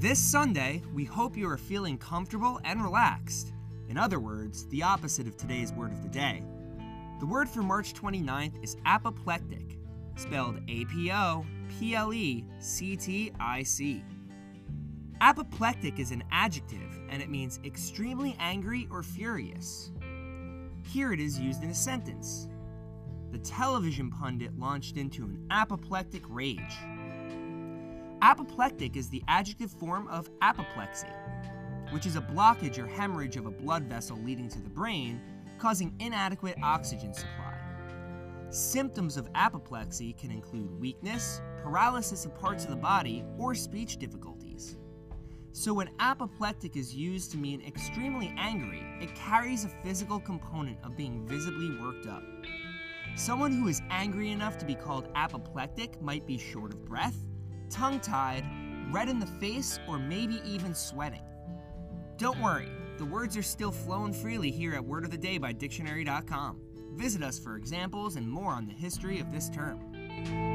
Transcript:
This Sunday, we hope you are feeling comfortable and relaxed. In other words, the opposite of today's word of the day. The word for March 29th is apoplectic, spelled A P O P L E C T I C. Apoplectic is an adjective and it means extremely angry or furious. Here it is used in a sentence. The television pundit launched into an apoplectic rage. Apoplectic is the adjective form of apoplexy, which is a blockage or hemorrhage of a blood vessel leading to the brain, causing inadequate oxygen supply. Symptoms of apoplexy can include weakness, paralysis of parts of the body, or speech difficulties. So, when apoplectic is used to mean extremely angry, it carries a physical component of being visibly worked up. Someone who is angry enough to be called apoplectic might be short of breath, tongue tied, red in the face, or maybe even sweating. Don't worry, the words are still flowing freely here at Word of the Day by Dictionary.com. Visit us for examples and more on the history of this term.